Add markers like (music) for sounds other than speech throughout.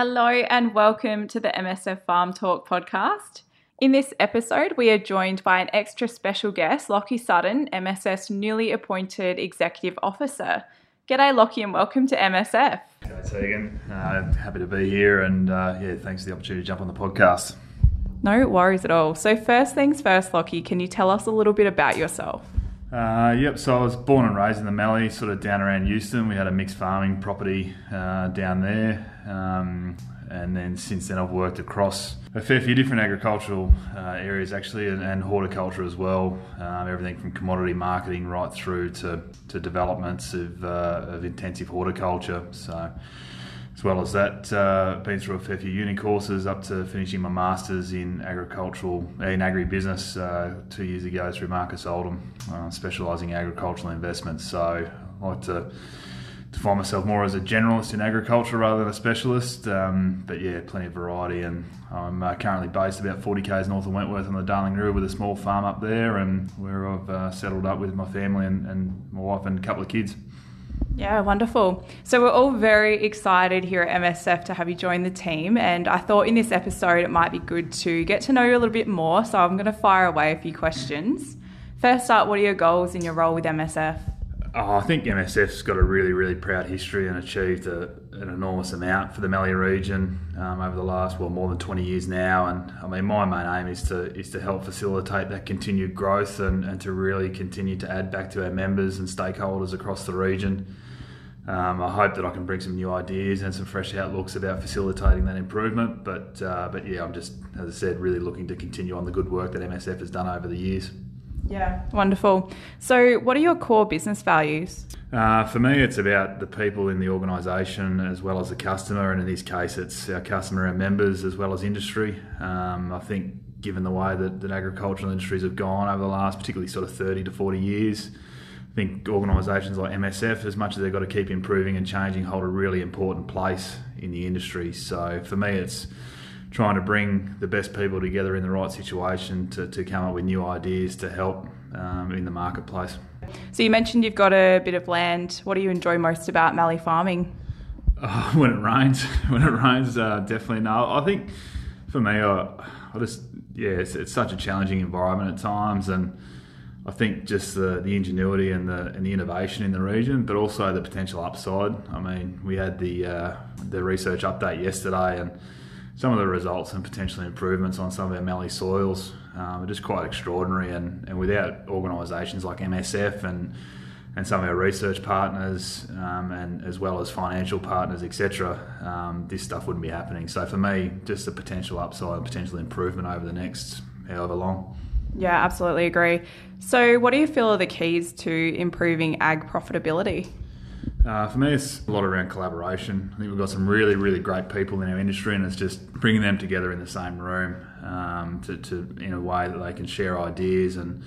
Hello, and welcome to the MSF Farm Talk podcast. In this episode, we are joined by an extra special guest, Lockie Sutton, MSF's newly appointed Executive Officer. G'day, Lockie, and welcome to MSF. G'day, Tegan. Uh, happy to be here, and uh, yeah, thanks for the opportunity to jump on the podcast. No worries at all. So, first things first, Lockie, can you tell us a little bit about yourself? Uh, yep, so I was born and raised in the Mallee, sort of down around Euston. We had a mixed farming property uh, down there. Um, and then since then, I've worked across a fair few different agricultural uh, areas actually, and, and, horticulture as well. Um, everything from commodity marketing right through to, to developments of, uh, of intensive horticulture. So, as well as that, uh, been through a fair few uni courses up to finishing my masters in agricultural in agribusiness uh, two years ago through Marcus Oldham, uh, specialising in agricultural investments. So, I like to define myself more as a generalist in agriculture rather than a specialist. Um, but yeah, plenty of variety, and I'm uh, currently based about 40 k's north of Wentworth on the Darling River with a small farm up there, and where I've uh, settled up with my family and, and my wife and a couple of kids. Yeah, wonderful. So, we're all very excited here at MSF to have you join the team. And I thought in this episode it might be good to get to know you a little bit more. So, I'm going to fire away a few questions. First up, what are your goals in your role with MSF? Oh, I think MSF's got a really, really proud history and achieved a, an enormous amount for the Mallee region um, over the last, well, more than 20 years now. And I mean, my main aim is to is to help facilitate that continued growth and, and to really continue to add back to our members and stakeholders across the region. Um, I hope that I can bring some new ideas and some fresh outlooks about facilitating that improvement. But uh, but yeah, I'm just, as I said, really looking to continue on the good work that MSF has done over the years. Yeah, wonderful. So, what are your core business values? Uh, for me, it's about the people in the organisation as well as the customer, and in this case, it's our customer and members as well as industry. Um, I think, given the way that, that agricultural industries have gone over the last, particularly sort of 30 to 40 years, I think organisations like MSF, as much as they've got to keep improving and changing, hold a really important place in the industry. So, for me, it's trying to bring the best people together in the right situation to, to come up with new ideas to help um, in the marketplace. So you mentioned you've got a bit of land. What do you enjoy most about Mallee farming? Uh, (laughs) when it rains, (laughs) when it rains, uh, definitely no. I think for me, I, I just yeah, it's, it's, such a challenging environment at times, and I think just the, the ingenuity and the and the innovation in the region, but also the potential upside. I mean, we had the uh, the research update yesterday, and some of the results and potential improvements on some of our Mallee soils um, are just quite extraordinary. And, and without organisations like MSF and and some of our research partners, um, and as well as financial partners, etc., um, this stuff wouldn't be happening. So for me, just the potential upside and potential improvement over the next however long. Yeah, absolutely agree. So, what do you feel are the keys to improving ag profitability? Uh, for me, it's a lot around collaboration. I think we've got some really, really great people in our industry, and it's just bringing them together in the same room um, to, to, in a way that they can share ideas and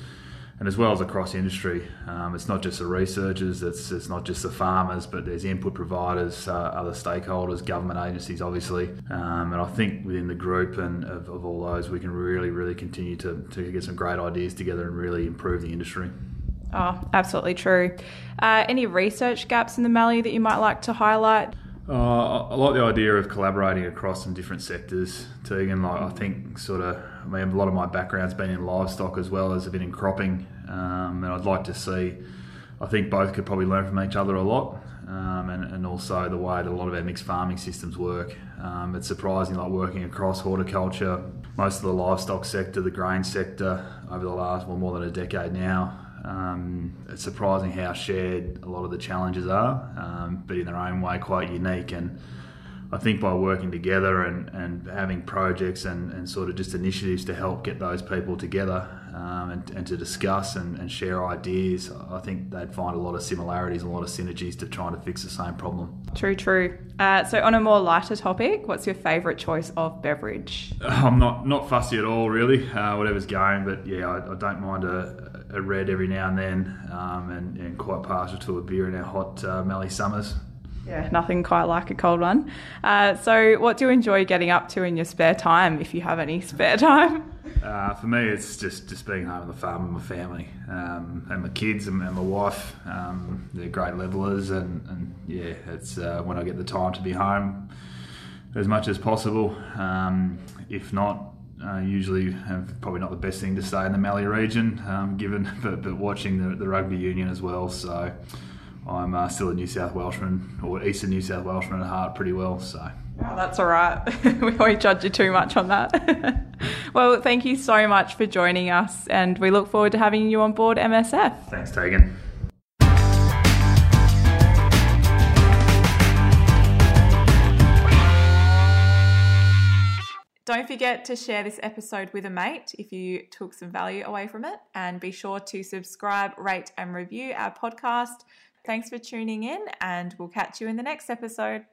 and as well as across industry. Um, it's not just the researchers, it's, it's not just the farmers, but there's input providers, uh, other stakeholders, government agencies, obviously. Um, and I think within the group and of, of all those, we can really, really continue to, to get some great ideas together and really improve the industry. Oh, absolutely true. Uh, any research gaps in the Mallee that you might like to highlight? Uh, I like the idea of collaborating across some different sectors, Tegan. Like I think, sort of, I mean, a lot of my background's been in livestock as well as a bit in cropping, um, and I'd like to see. I think both could probably learn from each other a lot, um, and, and also the way that a lot of our mixed farming systems work. Um, it's surprising, like working across horticulture, most of the livestock sector, the grain sector, over the last well more than a decade now. Um, it's surprising how shared a lot of the challenges are, um, but in their own way, quite unique. And I think by working together and, and having projects and, and sort of just initiatives to help get those people together um, and, and, to discuss and, and, share ideas, I think they'd find a lot of similarities and a lot of synergies to trying to fix the same problem. True, true. Uh, so, on a more lighter topic, what's your favourite choice of beverage? (laughs) I'm not not fussy at all, really. Uh, whatever's going, but yeah, I, I don't mind a a red every now and then, um, and, and, quite partial to a beer in our hot uh, Mallee summers. Yeah, nothing quite like a cold one. Uh, so, what do you enjoy getting up to in your spare time, if you have any spare time? (laughs) Uh, for me, it's just, just being home on the farm with my family um, and my kids and, and my wife. Um, they're great levelers, and, and yeah, it's uh, when I get the time to be home as much as possible. Um, if not, uh, usually uh, probably not the best thing to say in the Mallee region, um, given (laughs) but, but watching the, the, rugby union as well. So I'm uh, still a New South Welshman or Eastern New South Welshman at heart pretty well. So oh, that's all right. (laughs) we won't judge you too much on that. (laughs) well, thank you so much for joining us, and we look forward to having you on board MSF. Thanks, Tegan. Don't forget to share this episode with a mate if you took some value away from it. And be sure to subscribe, rate, and review our podcast. Thanks for tuning in, and we'll catch you in the next episode.